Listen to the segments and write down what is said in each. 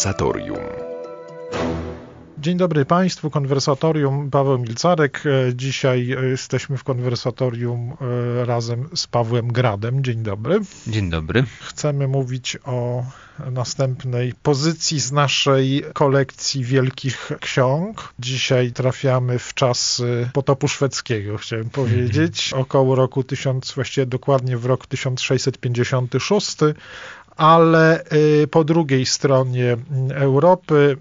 Konwersatorium. Dzień dobry Państwu, konwersatorium Paweł Milcarek. E, Dzisiaj jesteśmy w konwersatorium e, razem z Pawłem Gradem. Dzień dobry. Dzień dobry. Chcemy mówić o następnej pozycji z naszej kolekcji wielkich ksiąg. Dzisiaj trafiamy w czasy potopu szwedzkiego, chciałem powiedzieć. Około roku 1000, właściwie dokładnie w rok 1656, ale y, po drugiej stronie Europy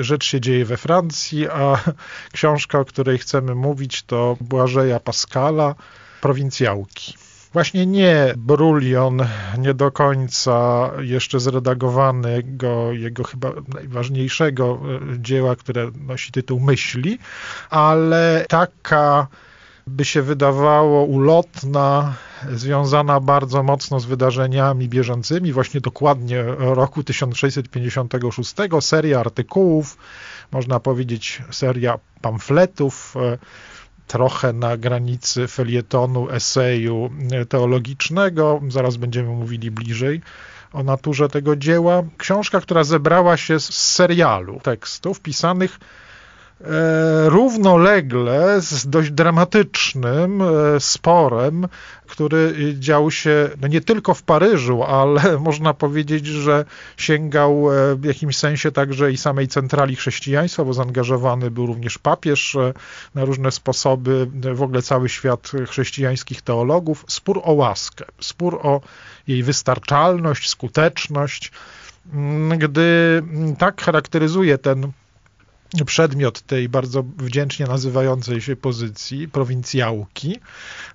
y, rzecz się dzieje we Francji, a książka, o której chcemy mówić, to Błażeja Pascala, Prowincjałki. Właśnie nie brulion nie do końca jeszcze zredagowanego, jego chyba najważniejszego y, dzieła, które nosi tytuł Myśli, ale taka by się wydawało ulotna, związana bardzo mocno z wydarzeniami bieżącymi, właśnie dokładnie roku 1656, seria artykułów, można powiedzieć seria pamfletów, trochę na granicy felietonu, eseju teologicznego, zaraz będziemy mówili bliżej o naturze tego dzieła. Książka, która zebrała się z serialu tekstów pisanych E, równolegle z dość dramatycznym e, sporem, który dział się no nie tylko w Paryżu, ale można powiedzieć, że sięgał e, w jakimś sensie także i samej centrali chrześcijaństwa, bo zaangażowany był również papież na różne sposoby, w ogóle cały świat chrześcijańskich teologów. Spór o łaskę, spór o jej wystarczalność, skuteczność. Mm, gdy tak charakteryzuje ten przedmiot tej bardzo wdzięcznie nazywającej się pozycji, prowincjałki,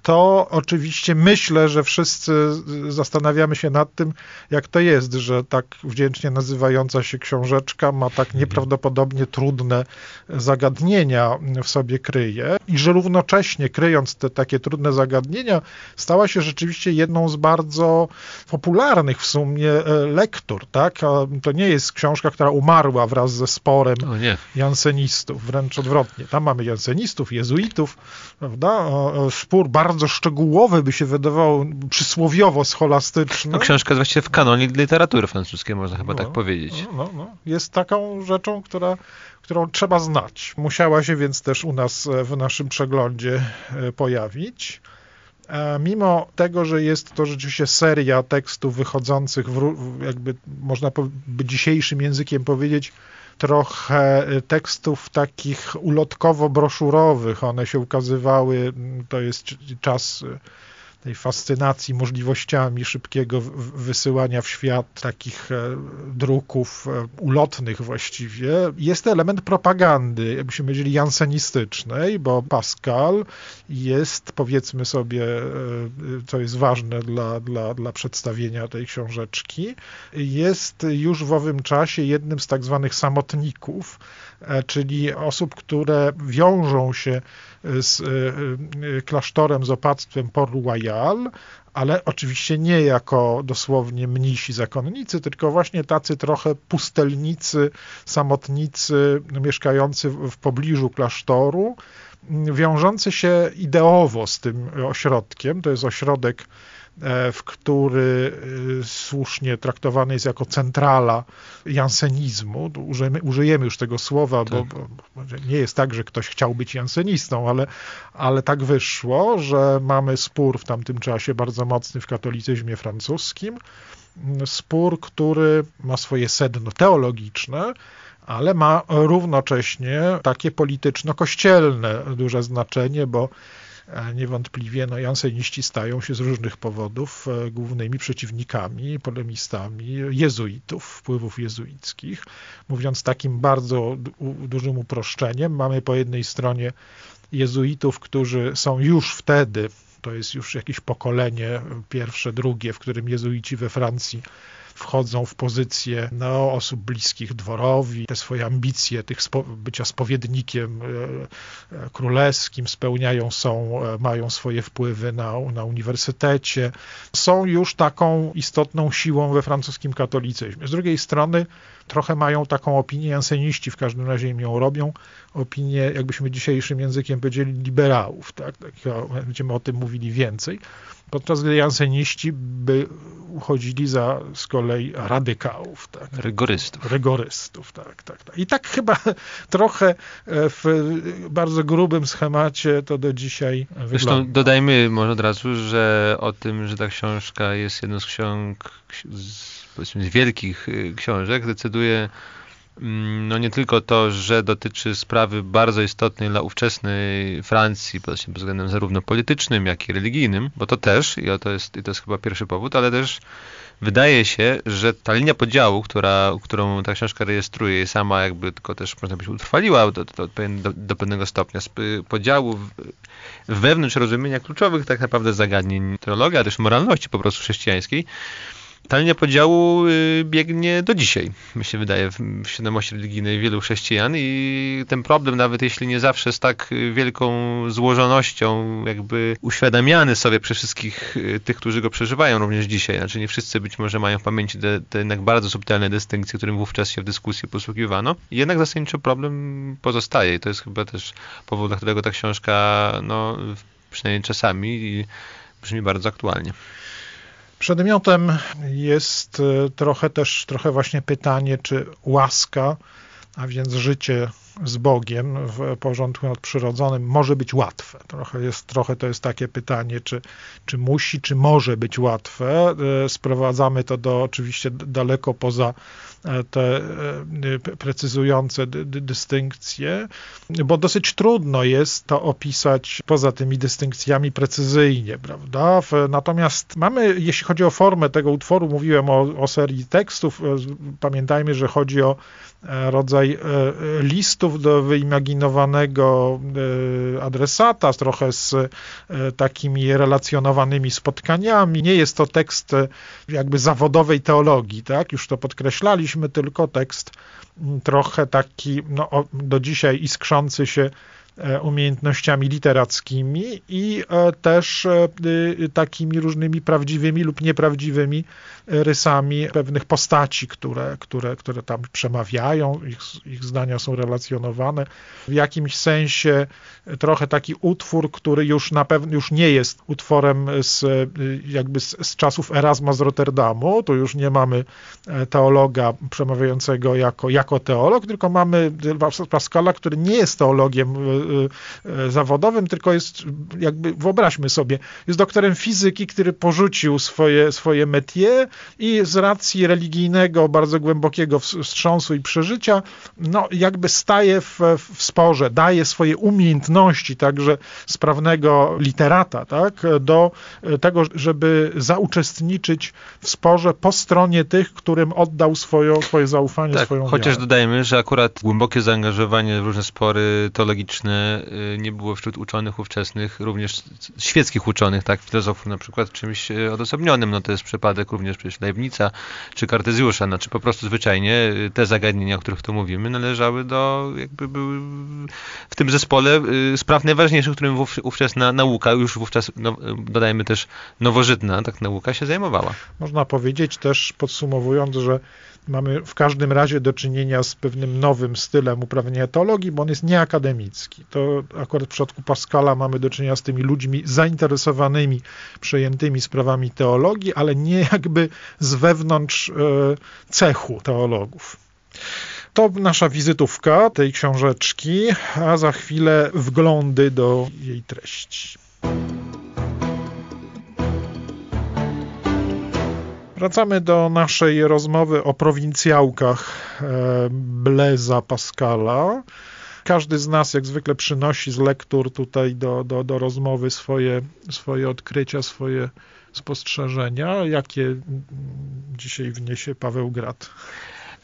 to oczywiście myślę, że wszyscy zastanawiamy się nad tym, jak to jest, że tak wdzięcznie nazywająca się książeczka ma tak mhm. nieprawdopodobnie trudne zagadnienia w sobie kryje i że równocześnie kryjąc te takie trudne zagadnienia stała się rzeczywiście jedną z bardzo popularnych w sumie e, lektur, tak? To nie jest książka, która umarła wraz ze sporem jansenistów, wręcz odwrotnie. Tam mamy jansenistów, jezuitów, prawda? Spór bardzo szczegółowy by się wydawało przysłowiowo scholastyczny. No, książka jest właściwie w kanonie literatury francuskiej, można chyba no, tak powiedzieć. No, no, jest taką rzeczą, która którą trzeba znać. Musiała się więc też u nas w naszym przeglądzie e, pojawić. Mimo tego, że jest to rzeczywiście seria tekstów wychodzących, w, jakby można by dzisiejszym językiem powiedzieć, trochę y, tekstów takich ulotkowo-broszurowych. One się ukazywały, to jest czas y, tej fascynacji możliwościami szybkiego wysyłania w świat takich e, druków e, ulotnych właściwie, jest element propagandy, jakbyśmy powiedzieli jansenistycznej, bo Pascal jest, powiedzmy sobie, e, co jest ważne dla, dla, dla przedstawienia tej książeczki, jest już w owym czasie jednym z tak zwanych samotników, czyli osób, które wiążą się z klasztorem, z opactwem Ale oczywiście nie jako dosłownie mnisi zakonnicy, tylko właśnie tacy trochę pustelnicy, samotnicy mieszkający w pobliżu klasztoru, wiążący się ideowo z tym ośrodkiem. To jest ośrodek w który e, słusznie traktowany jest jako centrala jansenizmu. Użyjemy, użyjemy już tego słowa, tak. bo, bo, nie jest tak, że ktoś chciał być jansenistą, ale, ale tak wyszło, że mamy spór w tamtym czasie bardzo mocny w katolicyzmie francuskim. Spór, który ma swoje sedno teologiczne, ale ma równocześnie takie polityczno-kościelne duże znaczenie, bo niewątpliwie no, janseniści stają się z różnych powodów e, głównymi przeciwnikami, polemistami jezuitów, wpływów jezuickich. Mówiąc takim bardzo dużym uproszczeniem, mamy po jednej stronie jezuitów, którzy są już wtedy, to jest już jakieś pokolenie pierwsze, drugie, w którym jezuici we Francji wchodzą w pozycję no, osób bliskich dworowi, te swoje ambicje tych spo, bycia spowiednikiem e, e, królewskim spełniają, są, e, mają swoje wpływy na, na uniwersytecie, są już taką istotną siłą we francuskim katolicyzmie. Z drugiej strony trochę mają taką opinię, janseniści w każdym razie im ją robią, opinię, jakbyśmy dzisiejszym językiem powiedzieli, liberałów. Tak? tak będziemy o tym mówili więcej. Podczas gdy janseniści by uchodzili za z kolei radykałów. Tak? Rygorystów. Rygorystów, tak, tak, tak. I tak chyba trochę w bardzo grubym schemacie to do dzisiaj Zresztą wygląda. dodajmy może od razu, że o tym, że ta książka jest jedną z ksiąg, z, powiedzmy z wielkich y, książek, decyduje no nie tylko to, że dotyczy sprawy bardzo istotnej dla ówczesnej Francji pod względem zarówno politycznym, jak i religijnym, bo to też, i to jest, i to jest chyba pierwszy powód, ale też wydaje się, że ta linia podziału, która, którą ta książka rejestruje, sama jakby tylko też można być utrwaliła do, do, do, do pewnego stopnia, podziału wewnątrz rozumienia kluczowych tak naprawdę zagadnień teologii, a też moralności po prostu chrześcijańskiej, ta linia podziału y, biegnie do dzisiaj, mi się wydaje, w świadomości religijnej wielu chrześcijan i ten problem, nawet jeśli nie zawsze z tak wielką złożonością jakby uświadamiany sobie przez wszystkich y, tych, którzy go przeżywają również dzisiaj, znaczy nie wszyscy być może mają w pamięci te, te jednak bardzo subtelne dystynkcje, którym wówczas się w dyskusji posługiwano, jednak zasadniczo problem pozostaje i to jest chyba też powód, dla którego ta książka, no przynajmniej czasami brzmi bardzo aktualnie. Przedmiotem jest e, trochę też, trochę właśnie pytanie, czy łaska, a więc życie z Bogiem w porządku nadprzyrodzonym może być łatwe. Trochę, jest, trochę to jest takie pytanie, czy, czy musi, czy może być łatwe. E, sprowadzamy to do oczywiście daleko poza e, te precyzujące dystynkcje, bo dosyć trudno jest to opisać poza tymi dystynkcjami precyzyjnie, prawda? Natomiast mamy, jeśli chodzi o formę tego utworu, mówiłem o, o serii tekstów, e, pamiętajmy, że chodzi o rodzaj listów do wyimaginowanego adresata, trochę z takimi relacjonowanymi spotkaniami. Nie jest to tekst jakby zawodowej teologii, tak? Już to podkreślaliśmy, tylko tekst trochę taki no, do dzisiaj iskrzący się umiejętnościami literackimi i e, też e, y, takimi różnymi prawdziwymi lub nieprawdziwymi rysami pewnych postaci, które, które, które tam przemawiają, ich, ich zdania są relacjonowane. W jakimś sensie trochę taki utwór, który już na pewno już nie jest utworem z, jakby z, z czasów Erasma z Rotterdamu, tu już nie mamy teologa przemawiającego jako, jako teolog, tylko mamy Pascala, który nie jest teologiem Y, y, zawodowym, tylko jest jakby, wyobraźmy sobie, jest doktorem fizyki, który porzucił swoje, swoje métier i z racji religijnego, bardzo głębokiego wstrząsu i przeżycia, no jakby staje w, w sporze, daje swoje umiejętności także sprawnego literata, tak, do tego, żeby zauczestniczyć w sporze po stronie tych, którym oddał swoje, swoje zaufanie, tak, swoją chociaż wiarę. dodajmy, że akurat głębokie zaangażowanie w różne spory teologiczne Y, nie było wśród uczonych ówczesnych, również świeckich uczonych, tak, filozofów na przykład, czymś y, odosobnionym. No to jest przypadek również przecież Leibnica czy Kartezjusza, znaczy po prostu zwyczajnie y, te zagadnienia, o których tu mówimy, należały do, jakby były w tym zespole spraw najważniejszych, którym ówczesna nauka, już wówczas no, dodajmy też nowożytna, tak nauka się zajmowała. Można powiedzieć też podsumowując, że mamy w każdym razie do czynienia z pewnym nowym stylem uprawiania teologii, bo on jest nieakademicki. To akurat w przypadku Pascala mamy do czynienia z tymi ludźmi zainteresowanymi, przejętymi sprawami teologii, ale nie jakby z wewnątrz e, cechu teologów. To nasza wizytówka tej książeczki, a za chwilę wglądy do jej treści. Wracamy do naszej rozmowy o prowincjałkach e, Bleza Pascala. Każdy z nas, jak zwykle, przynosi z lektur tutaj do, do, do rozmowy swoje, swoje odkrycia, swoje spostrzeżenia. Jakie dzisiaj wniesie Paweł Grat?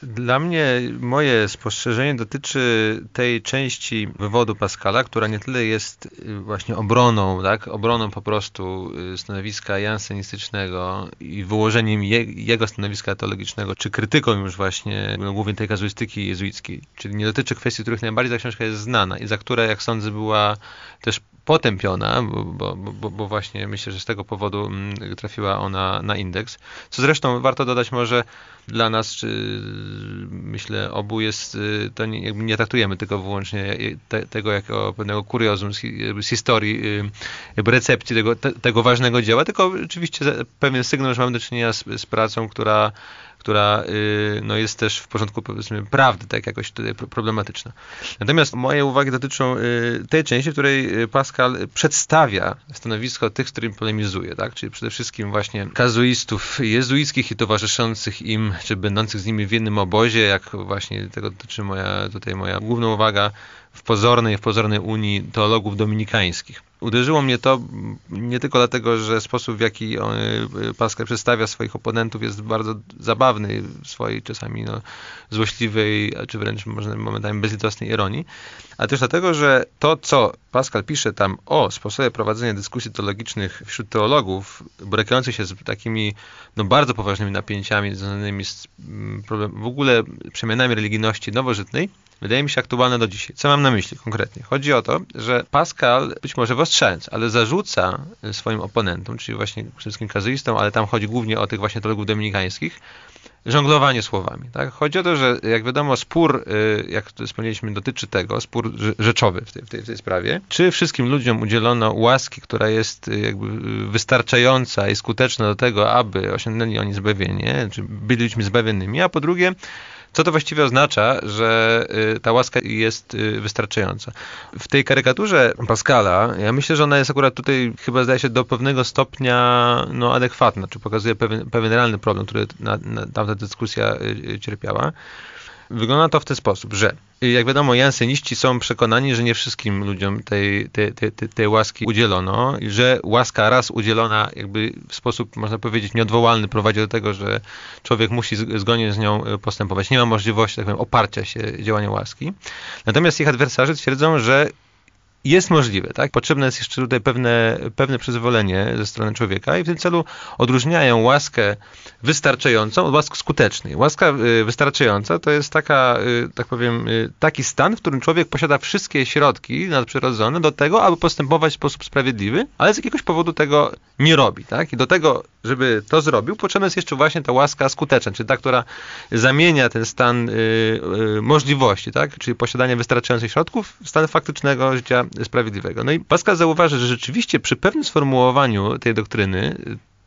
Dla mnie moje spostrzeżenie dotyczy tej części wywodu Pascala, która nie tyle jest y, właśnie obroną, tak, obroną po prostu y, stanowiska jansenistycznego i wyłożeniem je, jego stanowiska teologicznego, czy krytyką już właśnie no, głównie tej kazuistyki jezuickiej. Czyli nie dotyczy kwestii, których najbardziej ta książka jest znana i za które, jak sądzę, była też potępiona, bo, bo, bo, właśnie myślę, że z tego powodu mm, trafiła ona na indeks. Co zresztą warto dodać może dla nas, czy myślę obu jest, y, to nie, nie traktujemy tylko wyłącznie te, tego jako pewnego kuriozum z, z historii, y, recepcji tego, te, tego ważnego dzieła, tylko oczywiście pewien sygnał, że mamy do czynienia z, z pracą, która która y, no, jest też w porządku powiedzmy prawdy, tak jakoś tutaj problematyczna. Natomiast moje uwagi dotyczą y, tej części, w której y, Pascal przedstawia stanowisko tych, z którymi polemizuje, tak? czyli przede wszystkim właśnie kazuistów jezuickich i towarzyszących im, czy będących z nimi w jednym obozie, jak właśnie tego dotyczy moja, tutaj moja główna uwaga, w pozornej, w pozornej Unii teologów dominikańskich. Uderzyło mnie to nie tylko dlatego, że sposób, w jaki y, Pascal przedstawia swoich oponentów jest bardzo zabawny w swojej czasami no, złośliwej, czy wręcz można momentami bezlitosnej ironii, ale też dlatego, że to, co Pascal pisze tam o sposobie prowadzenia dyskusji teologicznych wśród teologów, borykających się z takimi no, bardzo poważnymi napięciami związanymi z mm, problem, w ogóle przemianami religijności nowożytnej, wydaje mi się aktualne do dzisiaj. Co mam na myśli konkretnie? Chodzi o to, że Pascal, być może wostrzając, ale zarzuca swoim oponentom, czyli właśnie wszystkim kazuistom, ale tam chodzi głównie o tych właśnie teologów dominikańskich, żonglowanie słowami. Tak? Chodzi o to, że jak wiadomo spór, y, jak wspomnieliśmy, dotyczy tego, spór rzeczowy w tej, w tej, w tej sprawie, czy wszystkim ludziom udzielono łaski, która jest y, jakby y, wystarczająca i skuteczna do tego, aby osiągnęli oni zbawienie, czy byli ludźmi a po drugie, co to właściwie oznacza, że y, ta łaska jest y, wystarczająca? W tej karykaturze Pascala, ja myślę, że ona jest akurat tutaj chyba zdaje się do pewnego stopnia no, adekwatna, czy pokazuje pewien, pewien realny problem, który na, na, tamta dyskusja y, cierpiała. Wygląda to w ten sposób, że jak wiadomo, jansyniści są przekonani, że nie wszystkim ludziom tej, tej, tej, tej łaski udzielono, że łaska raz udzielona jakby w sposób, można powiedzieć, nieodwołalny prowadzi do tego, że człowiek musi zgodnie z nią postępować. Nie ma możliwości, tak powiem, oparcia się działania łaski. Natomiast ich adwersarze twierdzą, że jest możliwe, tak? Potrzebne jest jeszcze tutaj pewne, pewne przyzwolenie ze strony człowieka i w tym celu odróżniają łaskę wystarczającą od łaski skutecznej. Łaska y, wystarczająca to jest taka, y, tak powiem, y, taki stan, w którym człowiek posiada wszystkie środki nadprzyrodzone do tego, aby postępować w sposób sprawiedliwy, ale z jakiegoś powodu tego nie robi, tak? I do tego, żeby to zrobił, potrzebna jest jeszcze właśnie ta łaska skuteczna, czyli ta, która zamienia ten stan możliwości, tak? Czyli posiadania wystarczających środków w stan faktycznego życia sprawiedliwego. No i Pascal zauważy, że rzeczywiście przy pewnym sformułowaniu tej doktryny,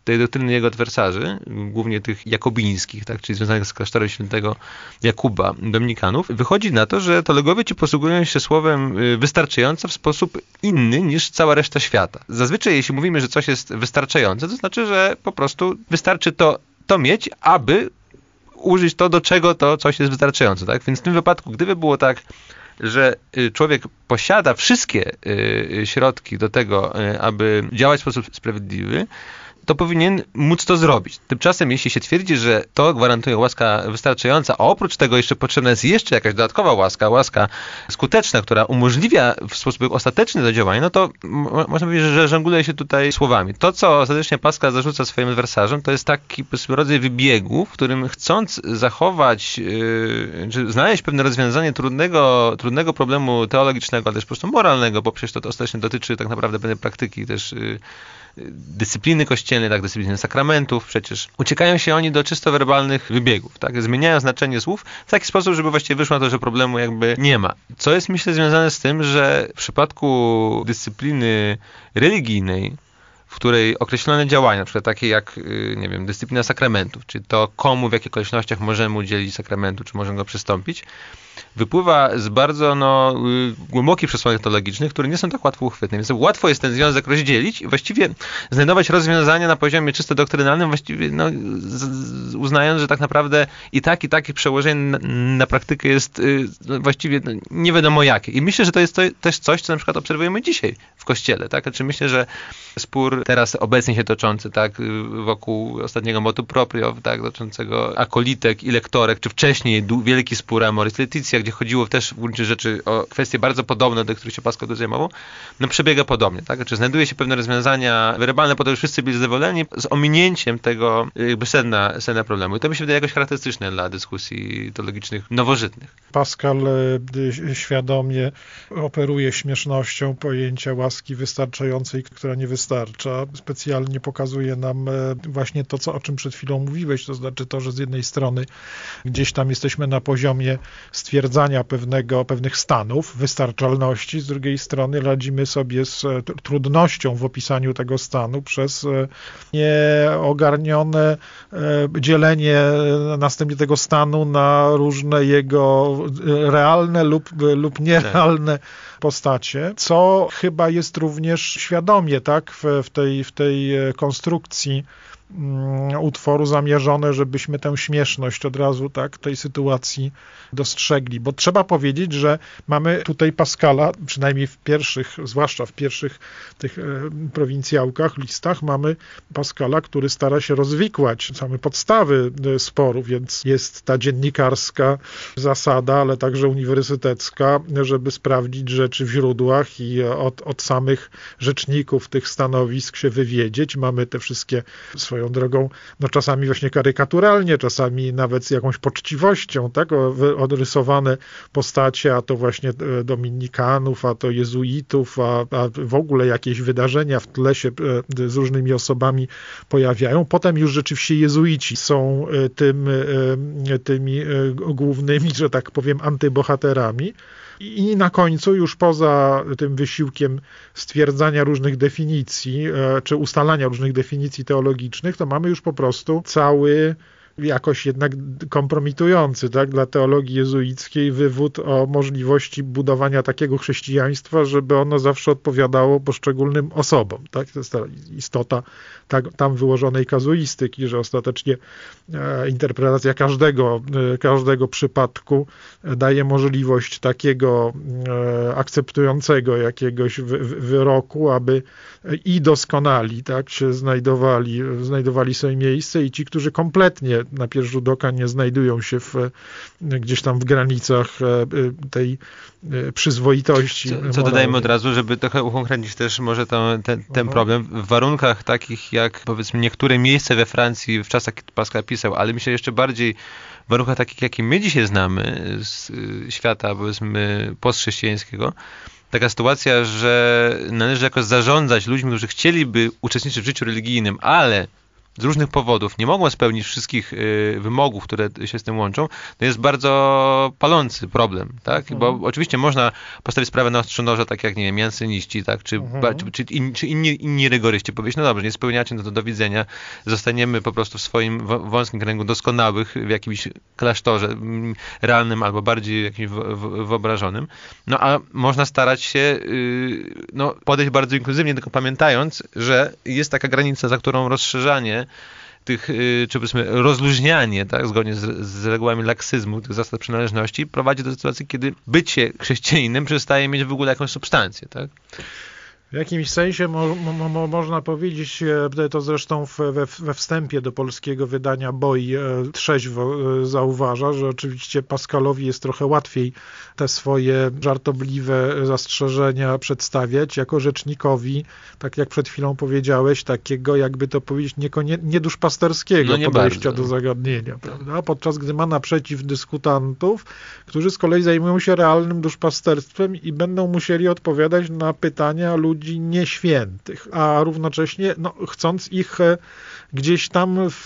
tej doktryny jego adwersarzy, głównie tych jakobińskich, tak, czyli związanych z klasztorem świętego Jakuba, dominikanów, wychodzi na to, że teologowie ci posługują się słowem y, wystarczająco w sposób inny niż cała reszta świata. Zazwyczaj jeśli mówimy, że coś jest wystarczające, to znaczy, że po prostu wystarczy to, to mieć, aby użyć to, do czego to coś jest wystarczające. Tak? Więc w tym wypadku, gdyby było tak, że y, człowiek posiada wszystkie y, środki do tego, y, aby działać w sposób sprawiedliwy, to powinien móc to zrobić. Tymczasem, jeśli się twierdzi, że to gwarantuje łaska wystarczająca, a oprócz tego jeszcze potrzebna jest jeszcze jakaś dodatkowa łaska, łaska skuteczna, która umożliwia w sposób ostateczny to działanie, no to można powiedzieć, że żongluje się tutaj słowami. To, co ostatecznie Pascal zarzuca swoim adwersarzom, to jest taki rodzaj wybiegu, w którym chcąc zachować, yy, czy znaleźć pewne rozwiązanie trudnego, trudnego problemu teologicznego, ale też po prostu moralnego, bo przecież to, to ostatecznie dotyczy tak naprawdę pewnej praktyki też yy, dyscypliny kościelnej, tak, dyscypliny sakramentów, przecież uciekają się oni do czysto werbalnych wybiegów, tak, zmieniają znaczenie słów w taki sposób, żeby właściwie wyszło na to, że problemu jakby nie ma. Co jest myślę związane z tym, że w przypadku dyscypliny religijnej w której określone działania, na przykład takie jak, y, nie wiem, dyscyplina sakramentów, czy to komu, w jakich okolicznościach możemy udzielić sakramentu, czy możemy go przystąpić, wypływa z bardzo no, y, głębokich przesłanek teologicznych, które nie są tak łatwo uchwytne. Więc łatwo jest ten związek rozdzielić i właściwie znajdować rozwiązania na poziomie czysto doktrynalnym, właściwie no, uznając, że tak naprawdę i tak, i takich przełożeń na, na praktykę jest y, no, właściwie no, nie wiadomo jakie. I myślę, że to jest to, też coś, co na przykład obserwujemy dzisiaj w Kościele. Tak? Znaczy myślę, że spór teraz obecnie się toczący tak, wokół ostatniego motu proprio, tak, dotyczącego akolitek i lektorek, czy wcześniej wielki spór Amoris Laetitia, gdzie chodziło też w gruncie rzeczy o kwestie bardzo podobne, do których się Pascal zajmował, no przebiega podobnie, tak? Znaczy znajduje się pewne rozwiązania werbalne, po to już wszyscy byli zadowoleni, z ominięciem tego jakby sedna, sedna problemu. I to mi się wydaje jakoś charakterystyczne dla dyskusji teologicznych nowożytnych. Pascal e, świadomie operuje śmiesznością pojęcia łaski wystarczającej, która nie wystarcza. Specjalnie pokazuje nam e, właśnie to, co, o czym przed chwilą mówiłeś, to znaczy to, że z jednej strony gdzieś tam jesteśmy na poziomie stwierdzania pewnego, pewnych stanów, wystarczalności, z drugiej strony radzimy sobie z e, trudnością w opisaniu tego stanu przez e, nieogarnione dzielenie następnie tego stanu na różne jego realne lub, lub nierealne postacie, co chyba jest również świadomie tak, w, w, tej, w tej e, konstrukcji utworu zamierzone, żebyśmy tę śmieszność od razu tak tej sytuacji dostrzegli, bo trzeba powiedzieć, że mamy tutaj Pascala, przynajmniej w pierwszych, zwłaszcza w pierwszych tych e, prowincjałkach, listach, mamy Pascala, który stara się rozwikłać same podstawy e, sporu, więc jest ta dziennikarska zasada, ale także uniwersytecka, żeby sprawdzić rzeczy w źródłach i od, od samych rzeczników tych stanowisk się wywiedzieć. Mamy te wszystkie swoją swoją drogą, no czasami właśnie karykaturalnie, czasami nawet z jakąś poczciwością, tak, odrysowane postacie, a to właśnie e, dominikanów, a to jezuitów, a, a w ogóle jakieś wydarzenia w tle się e, z różnymi osobami pojawiają. Potem już rzeczywiście jezuici są e, tym, tymi głównymi, że tak powiem, antybohaterami. I na końcu, już poza tym wysiłkiem stwierdzania różnych definicji, e, czy ustalania różnych definicji teologicznych, to mamy już po prostu cały jakoś jednak kompromitujący tak, dla teologii jezuickiej wywód o możliwości budowania takiego chrześcijaństwa, żeby ono zawsze odpowiadało poszczególnym osobom. Tak? To jest ta istota tak, tam wyłożonej kazuistyki, że ostatecznie e, interpretacja każdego, e, każdego przypadku daje możliwość takiego e, akceptującego jakiegoś wy, wyroku, aby i doskonali tak, się znajdowali, znajdowali sobie miejsce i ci, którzy kompletnie na pierwszy rzut oka nie znajdują się w, gdzieś tam w granicach e, e, tej e, przyzwoitości. Co, co dodajmy od razu, żeby trochę uchronić też może to, ten, ten problem w warunkach takich jak powiedzmy niektóre miejsca we Francji w czasach, kiedy Pascal pisał, ale myślę jeszcze bardziej w warunkach takich, jakie my dzisiaj znamy z świata powiedzmy postchrześcijańskiego, taka sytuacja, że należy jakoś zarządzać ludźmi, którzy chcieliby uczestniczyć w życiu religijnym, ale z różnych powodów nie mogą spełnić wszystkich y, wymogów, które się z tym łączą, to jest bardzo palący problem, tak? Mhm. Bo oczywiście można postawić sprawę na ostrzu noża, tak jak, nie wiem, jansyniści, tak? Czy, mhm. czy, czy, in, czy, inni, inni rygoryści powiedzieć, no dobrze, nie spełniacie, no to do widzenia, zostaniemy po prostu w swoim wąskim kręgu doskonałych w jakimś klasztorze mm, realnym albo bardziej jakimś wyobrażonym, no a można starać się y, no, podejść bardzo inkluzywnie, tylko pamiętając, że jest taka granica, za którą rozszerzanie tych, y, czy powiedzmy rozluźnianie, tak, zgodnie z, z regułami laksyzmu, tych zasad przynależności, prowadzi do sytuacji, kiedy bycie chrześcijaninem przestaje mieć w ogóle jakąś substancję, tak? W jakimś sensie mo, mo, można powiedzieć, e, to zresztą we, we, wstępie do polskiego wydania Boi e, trzeźwo e, zauważa, że oczywiście Pascalowi jest trochę łatwiej te swoje żartobliwe zastrzeżenia przedstawiać jako rzecznikowi, tak jak przed chwilą powiedziałeś, takiego jakby to powiedzieć niekonie, nie no nie podejścia bardzo. do zagadnienia, prawda? Podczas gdy ma naprzeciw dyskutantów, którzy z kolei zajmują się realnym duszpasterstwem i będą musieli odpowiadać na pytania ludzi ludzi nieświętych, a równocześnie no, chcąc ich e, gdzieś tam w,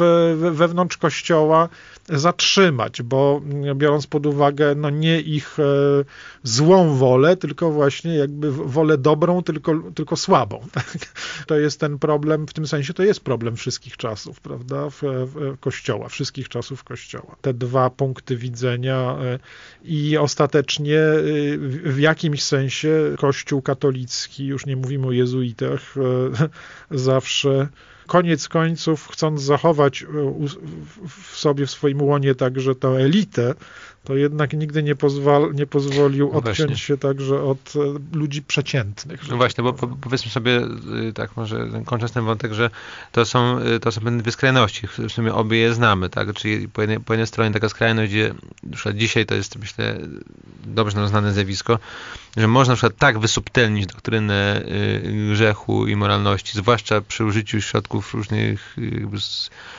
wewnątrz kościoła zatrzymać, bo biorąc pod uwagę no nie ich e, złą wolę, tylko właśnie jakby wolę dobrą, tylko, tylko słabą. To jest ten problem, w tym sensie to jest problem wszystkich czasów, prawda, w, w kościoła, wszystkich czasów kościoła. Te dwa punkty widzenia e, i ostatecznie w jakimś sensie kościół katolicki, już nie mówimy o jezuitach, zawsze. Koniec końców, chcąc zachować e, w sobie, w swoim łonie także tę elitę, to jednak nigdy nie, pozwal, nie pozwolił no odciąć się także od e, ludzi przeciętnych. No właśnie, bo po, powiedzmy sobie, y, tak może kończąc ten wątek, że to są, y, to są pewne dwie skrajności, w sumie obie je znamy, tak, czyli po jednej, po jednej stronie taka skrajność, gdzie na dzisiaj to jest, myślę, dobrze nam znane zjawisko, że można na przykład tak wysubtelnić doktrynę y, grzechu i moralności, zwłaszcza przy użyciu środków różnych,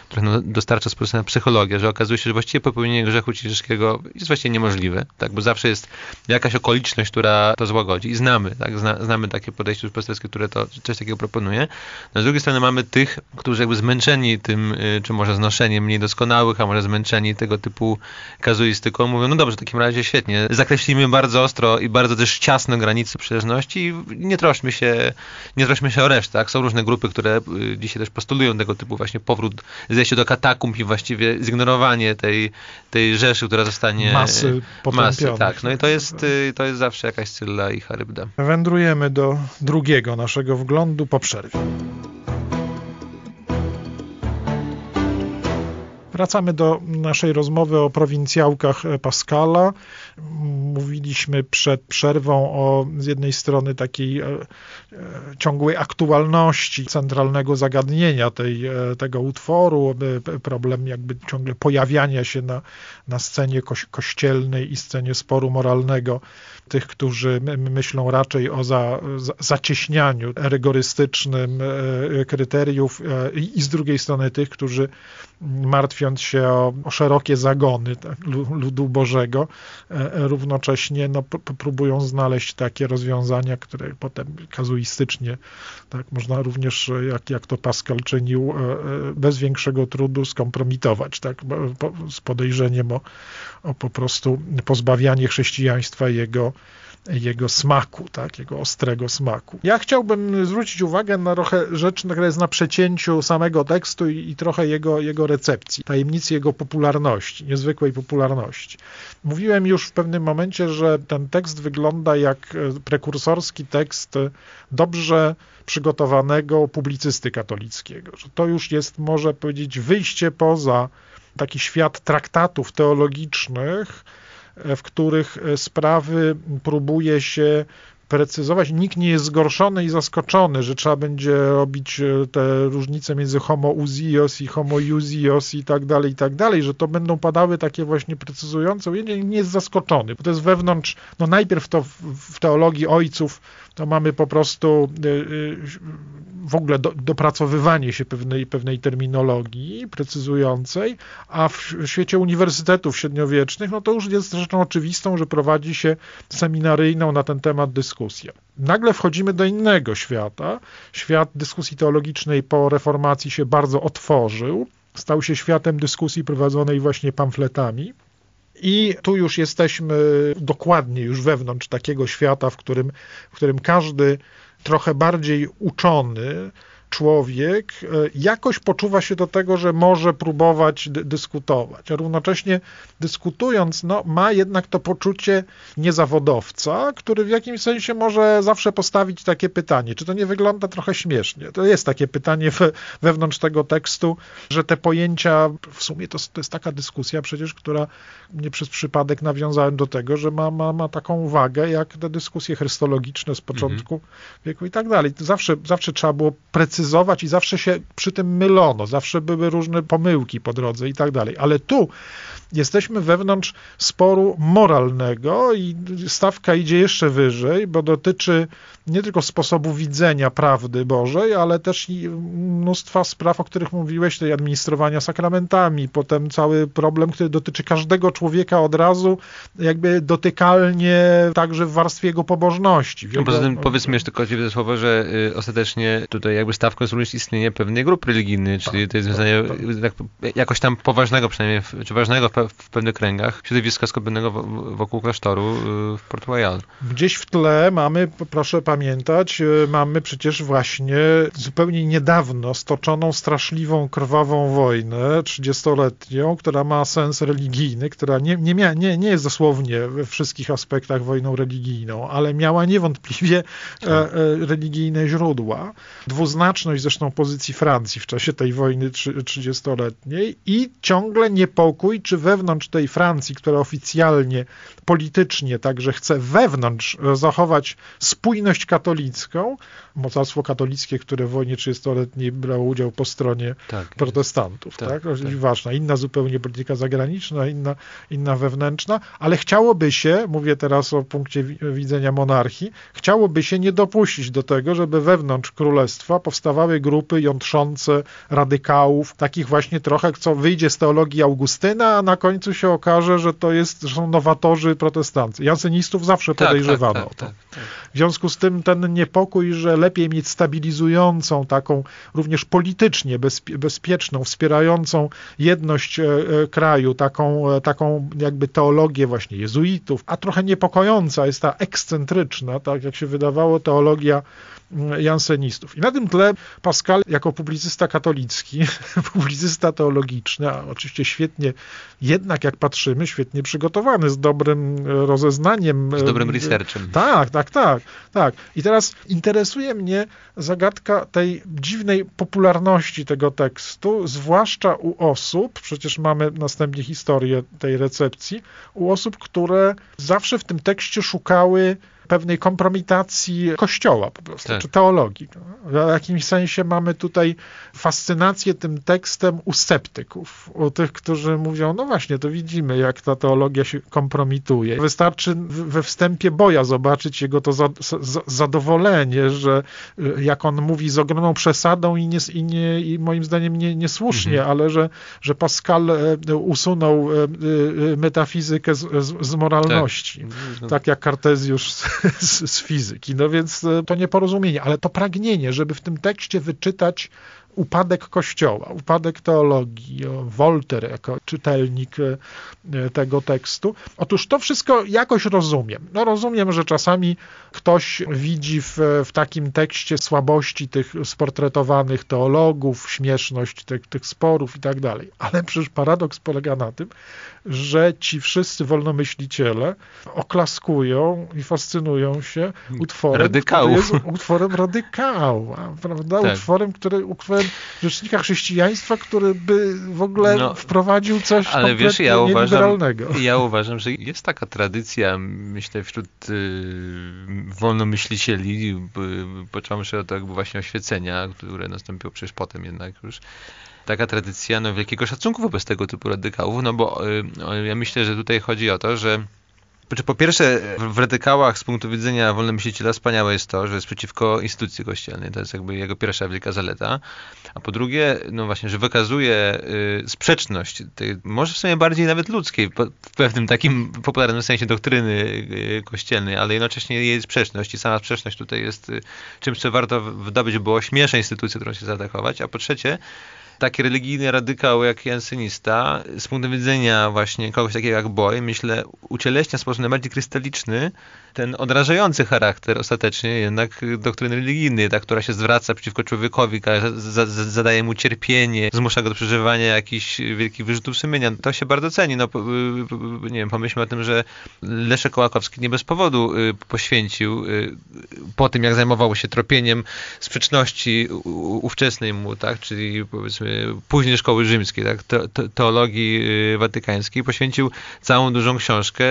które no, dostarcza społeczna psychologia, że okazuje się, że właściwie popełnienie grzechu ciężkiego jest właściwie niemożliwe, tak, bo zawsze jest jakaś okoliczność, która to złagodzi i znamy, tak, Zna, znamy takie podejście postępskie, które to coś takiego proponuje. No, z drugiej strony mamy tych, którzy jakby zmęczeni tym, y, czy może znoszeniem mniej doskonałych, a może zmęczeni tego typu kazuistyką, mówią, no dobrze, w takim razie świetnie, zakreślimy bardzo ostro i bardzo też ciasno granice przynależności i nie troszmy się, nie troszmy się o resztę, tak? Są różne grupy, które y, dzisiaj też postulują tego typu właśnie powrót, zejście do katakumb i właściwie zignorowanie tej, tej rzeszy, która zostanie... Masy Masy, tak. No i to jest, y, to jest zawsze jakaś Scylla i Charybda. Wędrujemy do drugiego naszego wglądu po przerwie. Wracamy do naszej rozmowy o prowincjałkach Pascala. Mówiliśmy przed przerwą o z jednej strony takiej e, e, ciągłej aktualności centralnego zagadnienia tej, e, tego utworu, problem jakby ciągle pojawiania się na, na scenie kościelnej i scenie sporu moralnego tych, którzy myślą raczej o za, za, zacieśnianiu rygorystycznym kryteriów i z drugiej strony tych, którzy martwiąc się o, o szerokie zagony tak, ludu Bożego, równocześnie no, próbują znaleźć takie rozwiązania, które potem kazuistycznie, tak, można również, jak, jak to Pascal czynił, e, e, bez większego trudu skompromitować, tak, z podejrzeniem o, o po prostu pozbawianie chrześcijaństwa jego jego smaku, tak, jego ostrego smaku. Ja chciałbym zwrócić uwagę na trochę rzecz, która jest na przecięciu samego tekstu i, i trochę jego, jego recepcji, tajemnicy jego popularności, niezwykłej popularności. Mówiłem już w pewnym momencie, że ten tekst wygląda jak e, prekursorski tekst dobrze przygotowanego publicysty katolickiego, że to już jest, może powiedzieć, wyjście poza taki świat traktatów teologicznych, w których e, sprawy próbuje się precyzować. Nikt nie jest zgorszony i zaskoczony, że trzeba będzie robić e, te różnice między homo usios i homo usios i tak dalej, i tak dalej, że to będą padały takie właśnie precyzujące. Nie, nie jest zaskoczony, bo to jest wewnątrz, no najpierw to w, w teologii ojców to mamy po prostu y, y, w ogóle do, dopracowywanie się pewnej, pewnej terminologii precyzującej, a w świecie uniwersytetów średniowiecznych, no to już jest rzeczą oczywistą, że prowadzi się seminaryjną na ten temat dyskusję. Nagle wchodzimy do innego świata. Świat dyskusji teologicznej po reformacji się bardzo otworzył, stał się światem dyskusji prowadzonej właśnie pamfletami. I tu już jesteśmy dokładnie już wewnątrz takiego świata, w którym, w którym każdy trochę bardziej uczony człowiek e, jakoś poczuwa się do tego, że może próbować dyskutować. A równocześnie dyskutując, no, ma jednak to poczucie niezawodowca, który w jakimś sensie może zawsze postawić takie pytanie. Czy to nie wygląda trochę śmiesznie? To jest takie pytanie we, wewnątrz tego tekstu, że te pojęcia, w sumie to, to jest taka dyskusja przecież, która nie przez przypadek nawiązałem do tego, że ma, ma, ma taką wagę, jak te dyskusje chrystologiczne z początku mhm. wieku i tak dalej. Zawsze, zawsze trzeba było precyzować precyzować i zawsze się przy tym mylono, zawsze były różne pomyłki po drodze i tak dalej. Ale tu jesteśmy wewnątrz sporu moralnego i stawka idzie jeszcze wyżej, bo dotyczy nie tylko sposobu widzenia prawdy Bożej, ale też i mnóstwa spraw, o których mówiłeś, tej administrowania sakramentami, potem cały problem, który dotyczy każdego człowieka od razu, jakby dotykalnie także w warstwie jego pobożności. No, poza tym powiedzmy jeszcze tylko słowo, że y, ostatecznie tutaj jakby stawką jest również istnienie pewnej grupy religijnej, czyli tak, to jest związanie tak, tak, jakoś tam poważnego przynajmniej, czy ważnego w, w pewnych kręgach, środowiska skupionego wokół klasztoru y, w Port Royal. Gdzieś w tle mamy, proszę pamiętać, pamiętać, e, mamy przecież właśnie zupełnie niedawno stoczoną straszliwą, krwawą wojnę, 30-letnią, która ma sens religijny, która nie, nie, mia, nie, nie jest dosłownie we wszystkich aspektach wojną religijną, ale miała niewątpliwie e, e, religijne źródła. Niejednoznaczność zresztą pozycji Francji w czasie tej wojny 30-letniej i ciągle niepokój, czy wewnątrz tej Francji, która oficjalnie, politycznie także chce wewnątrz zachować spójność katolicką, mocarstwo katolickie, które w wojnie 30-letniej brało udział po stronie tak, protestantów, tak? tak? tak. Ważna, inna zupełnie polityka zagraniczna, inna, inna wewnętrzna, ale chciałoby się, mówię teraz o punkcie widzenia monarchii, chciałoby się nie dopuścić do tego, żeby wewnątrz królestwa powstawały grupy jątrzące radykałów, takich właśnie trochę, co wyjdzie z teologii Augustyna, a na końcu się okaże, że to jest, że są nowatorzy protestancy. Jansenistów zawsze tak, podejrzewano tak, tak, o to. Tak, w związku z tym ten niepokój, że lepiej mieć stabilizującą, taką również politycznie bezpieczną, wspierającą jedność e, e, kraju, taką, e, taką jakby teologię właśnie jezuitów, a trochę niepokojąca jest ta ekscentryczna, tak jak się wydawało, teologia mm, jansenistów. I na tym tle Pascal jako publicysta katolicki, publicysta teologiczny, a oczywiście świetnie, jednak jak patrzymy, świetnie przygotowany, z dobrym rozeznaniem. Z dobrym researchem. Tak, tak, tak, tak. I teraz interesuje mnie zagadka tej dziwnej popularności tego tekstu, zwłaszcza u osób, przecież mamy następnie historię tej recepcji, u osób, które zawsze w tym tekście szukały pewnej kompromitacji Kościoła po prostu, tak. czy teologii. W jakimś sensie mamy tutaj fascynację tym tekstem u sceptyków, u tych, którzy mówią, no właśnie, to widzimy, jak ta teologia się kompromituje. Wystarczy we wstępie Boja zobaczyć jego to za, za, zadowolenie, że y, jak on mówi z ogromną przesadą i, nie, i, nie, i moim zdaniem nie, niesłusznie, mhm. ale że, że Pascal e, usunął e, e, metafizykę z, z, z moralności. Tak. tak jak Kartezjusz z, z fizyki. No więc e, to nieporozumienie, ale to pragnienie, żeby w tym tekście wyczytać upadek Kościoła, upadek teologii, Wolter jako czytelnik e, tego tekstu. Otóż to wszystko jakoś rozumiem. No rozumiem, że czasami ktoś widzi w, w takim tekście słabości tych sportretowanych teologów, śmieszność tych, tych sporów i tak dalej. Ale przecież paradoks polega na tym, że ci wszyscy wolnomyśliciele oklaskują i fascynują się utworem, Radykałów. jest utworem radykała, prawda? Tak. Utworem, który, utworem rzecznika chrześcijaństwa, który by w ogóle no, wprowadził coś ale kompletnie wiesz, ja uważam, ja uważam, że jest taka tradycja, myślę, wśród y, wolnomyślicieli, y, począwszy od jakby właśnie oświecenia, które nastąpiło przecież potem jednak już, taka tradycja no, wielkiego szacunku wobec tego typu radykałów, no bo y, ja myślę, że tutaj chodzi o to, że znaczy, po pierwsze, w radykałach z punktu widzenia wolnomyśliciela wspaniałe jest to, że jest przeciwko instytucji kościelnej. To jest jakby jego pierwsza wielka zaleta. A po drugie, no właśnie, że wykazuje y, sprzeczność, tej, może w sumie bardziej nawet ludzkiej, w pewnym takim popularnym sensie doktryny y, kościelnej, ale jednocześnie jej sprzeczność i sama sprzeczność tutaj jest y, czymś, co warto wydobyć, bo ośmiesza instytucję, którą się zaatakować. A po trzecie, taki religijny radykał jak jansynista, z punktu widzenia właśnie kogoś takiego jak Boy, myślę, ucieleśnia w sposób najbardziej krystaliczny ten odrażający charakter ostatecznie jednak doktryny religijnej, ta, która się zwraca przeciwko człowiekowi, zadaje mu cierpienie, zmusza go do przeżywania jakichś wielkich wyrzutów sumienia. To się bardzo ceni. No, nie wiem, pomyślmy o tym, że Leszek Kołakowski nie bez powodu y, poświęcił y, po tym, jak zajmował się tropieniem sprzeczności ówczesnej mu, tak, czyli powiedzmy później szkoły rzymskiej, tak, teologii y, watykańskiej, poświęcił całą dużą książkę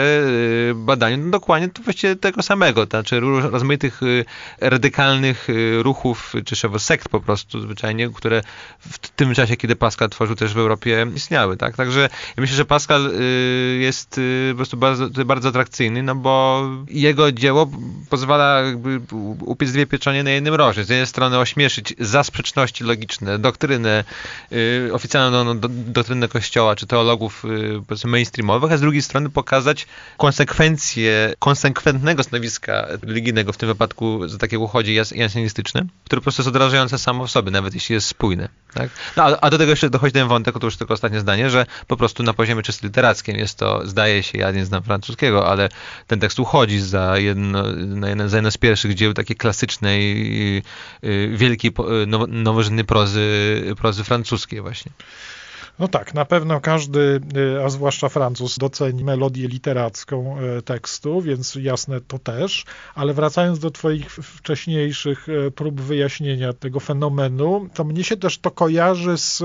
badaniu no, dokładnie to właściwie tego samego, to znaczy rozmaitych y, radykalnych y, ruchów, czy sekt po prostu zwyczajnie, które w tym czasie, kiedy Pascal tworzył też w Europie istniały, tak? Także ja myślę, że Pascal y, jest po prostu bardzo, bardzo atrakcyjny, no bo jego dzieło pozwala jakby upiec dwie pieczonie na jednym rożnie. Z jednej strony ośmieszyć za sprzeczności logiczne, doktrynę, oficjalną no, do, doktrynę kościoła, czy teologów mainstreamowych, a z drugiej strony pokazać konsekwencje, konsekwentne innego stanowiska religijnego, w tym wypadku za takie uchodzi jansynistyczne, które po prostu jest odrażające samo w sobie, nawet jeśli jest spójne. Tak? No, a, a, do tego jeszcze dochodzi ten wątek, to już tylko ostatnie zdanie, że po prostu na poziomie czysto literackim jest to, zdaje się, ja nie znam francuskiego, ale ten tekst uchodzi za jedno, za jedno z pierwszych dzieł takiej klasycznej, yy, wielkiej, yy, nowożytnej prozy, prozy francuskiej właśnie. No tak, na pewno każdy, y, a zwłaszcza Francuz, doceni melodię literacką y, tekstu, więc jasne to też, ale wracając do Twoich wcześniejszych y, prób wyjaśnienia tego fenomenu, to mnie się też to kojarzy z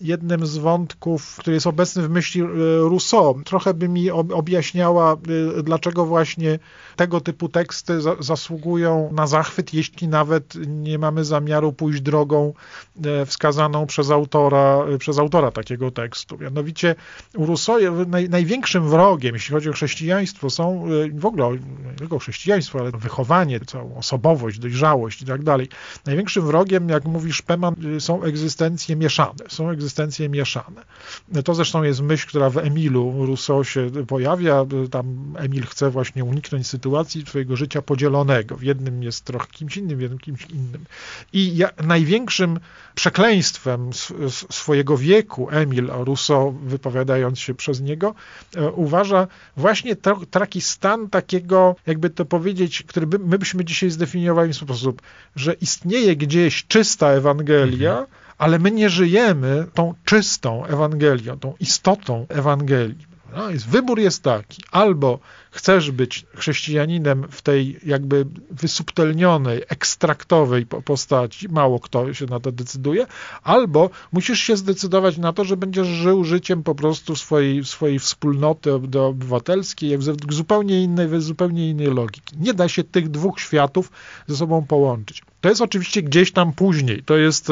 jednym z wątków, który jest obecny w myśli Rousseau. Trochę by mi objaśniała, dlaczego właśnie tego typu teksty zasługują na zachwyt, jeśli nawet nie mamy zamiaru pójść drogą wskazaną przez autora, przez autora takiego tekstu. Mianowicie u Rousseau naj, największym wrogiem, jeśli chodzi o chrześcijaństwo, są w ogóle nie tylko chrześcijaństwo, ale wychowanie, całą osobowość, dojrzałość i tak dalej. Największym wrogiem, jak mówi Szpeman, są egzystencje mieszane. Są egzystencje mieszane. To zresztą jest myśl, która w Emilu Rousseau się pojawia. Tam Emil chce właśnie uniknąć sytuacji swojego życia podzielonego. W jednym jest trochę kimś innym, w jednym kimś innym. I ja, największym przekleństwem swojego wieku Emil Rousseau, wypowiadając się przez niego, e, uważa właśnie to, taki stan takiego, jakby to powiedzieć, który by, my byśmy dzisiaj zdefiniowali w sposób, że istnieje gdzieś czysta Ewangelia, mhm. Ale my nie żyjemy tą czystą Ewangelią, tą istotą Ewangelii. No, jest, wybór jest taki, albo chcesz być chrześcijaninem w tej jakby wysubtelnionej, ekstraktowej postaci, mało kto się na to decyduje, albo musisz się zdecydować na to, że będziesz żył życiem po prostu swojej, swojej wspólnoty obywatelskiej, zupełnie innej, zupełnie innej logiki. Nie da się tych dwóch światów ze sobą połączyć. To jest oczywiście gdzieś tam później, to jest,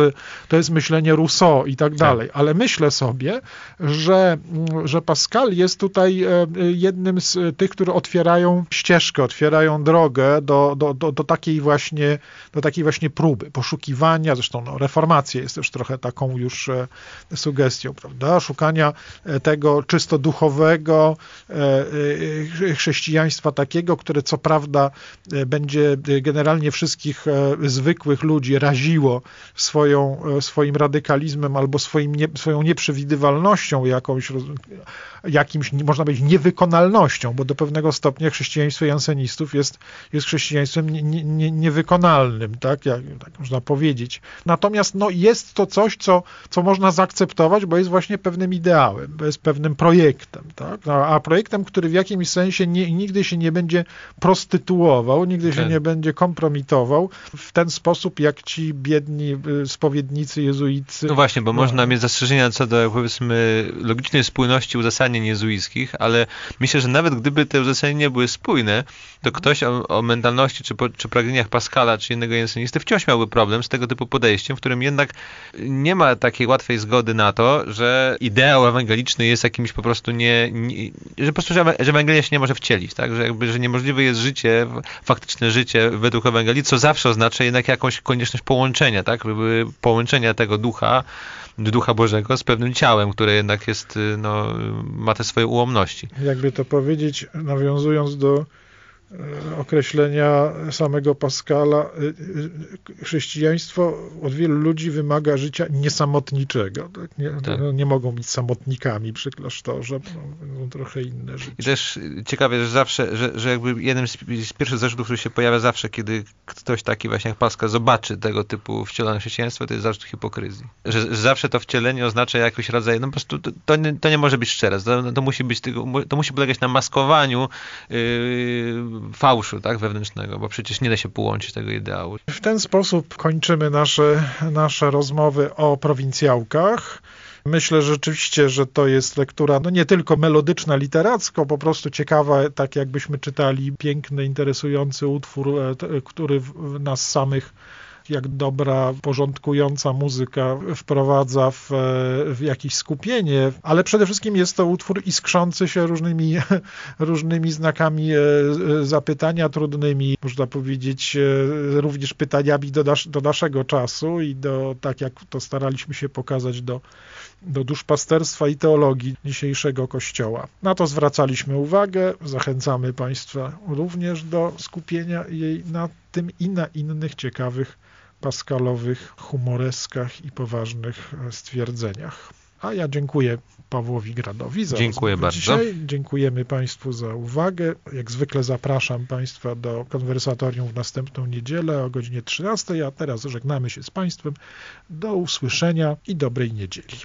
to jest myślenie Rousseau i tak, tak. dalej, ale myślę sobie, że, że Pascal jest tutaj e, jednym z tych, którzy otwierają ścieżkę, otwierają drogę do, do, do, do, takiej, właśnie, do takiej właśnie próby, poszukiwania, zresztą no, reformacja jest też trochę taką już e, sugestią, prawda, szukania e, tego czysto duchowego chrześcijaństwa takiego, które co prawda będzie generalnie wszystkich zwykłych ludzi raziło swoją, e, swoim radykalizmem albo swoim nie, swoją nieprzewidywalnością jakąś, jakimś, można powiedzieć, niewykonalnością, bo do pewnego stopnia chrześcijaństwo jansenistów jest, jest chrześcijaństwem nie, nie, niewykonalnym, tak? Jak, tak można powiedzieć. Natomiast no, jest to coś, co, co można zaakceptować, bo jest właśnie pewnym ideałem, bo jest pewnym projektem, tak? A projektem, który w jakimś sensie nie, nigdy się nie będzie prostytuował, nigdy się nie będzie kompromitował w ten sposób, jak ci biedni y, spowiednicy jezuicy. No właśnie, bo no. można mieć zastrzeżenia co do, powiedzmy, logicznej spójności uzasadnień jezuickich, ale myślę, że nawet gdyby te uzasadnienia były spójne, to ktoś o, o mentalności czy, czy pragnieniach Pascala czy innego jensenisty wciąż miałby problem z tego typu podejściem, w którym jednak nie ma takiej łatwej zgody na to, że ideał ewangeliczny jest jakimś po prostu nie, nie że po prostu, że Ewangelia się nie może wcielić, tak? Że jakby, że niemożliwe jest życie, faktyczne życie według Ewangelii, co zawsze oznacza jednak jakąś konieczność połączenia, tak? Połączenia tego ducha, ducha Bożego z pewnym ciałem, które jednak jest, no, ma te swoje ułomności. Jakby to powiedzieć, nawiązując do określenia samego Pascala, e, e, chrześcijaństwo od wielu ludzi wymaga życia niesamotniczego. Tak? Nie, tak. No, nie mogą być samotnikami przy klasztorze, no, trochę inne życie. I też ciekawe, że zawsze, że, że jakby jeden z, z pierwszych zarzutów, który się pojawia zawsze, kiedy ktoś taki właśnie jak Pascal zobaczy tego typu wcielone chrześcijaństwo, to jest zarzut hipokryzji. Że, że zawsze to wcielenie oznacza jakiś rodzaj, no po prostu to, to, nie, to nie może być szczere, to, to, musi być, to musi polegać na maskowaniu yy, fałszu tak, wewnętrznego, bo przecież nie da się połączyć tego ideału. W ten sposób kończymy nasze, nasze rozmowy o prowincjałkach. Myślę rzeczywiście, że to jest lektura no nie tylko melodyczna, literacko, po prostu ciekawa, tak jakbyśmy czytali piękny, interesujący utwór, e, który nas samych jak dobra, porządkująca muzyka wprowadza w, w jakieś skupienie, ale przede wszystkim jest to utwór iskrzący się różnymi, różnymi znakami e, zapytania trudnymi, można powiedzieć, e, również pytaniami do, nas, do naszego czasu i do, tak jak to staraliśmy się pokazać, do do duszpasterstwa i teologii dzisiejszego Kościoła. Na to zwracaliśmy uwagę, zachęcamy Państwa również do skupienia jej na tym i na innych ciekawych paskalowych humoreskach i poważnych e, stwierdzeniach. A ja dziękuję Pawłowi Gradowi za Dziękuję bardzo. Dzisiaj. Dziękujemy Państwu za uwagę. Jak zwykle zapraszam Państwa do konwersatorium w następną niedzielę o godzinie 13, a teraz żegnamy się z Państwem. Do usłyszenia i dobrej niedzieli.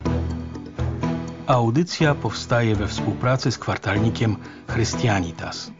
Audycja powstaje we współpracy z kwartalnikiem Christianitas.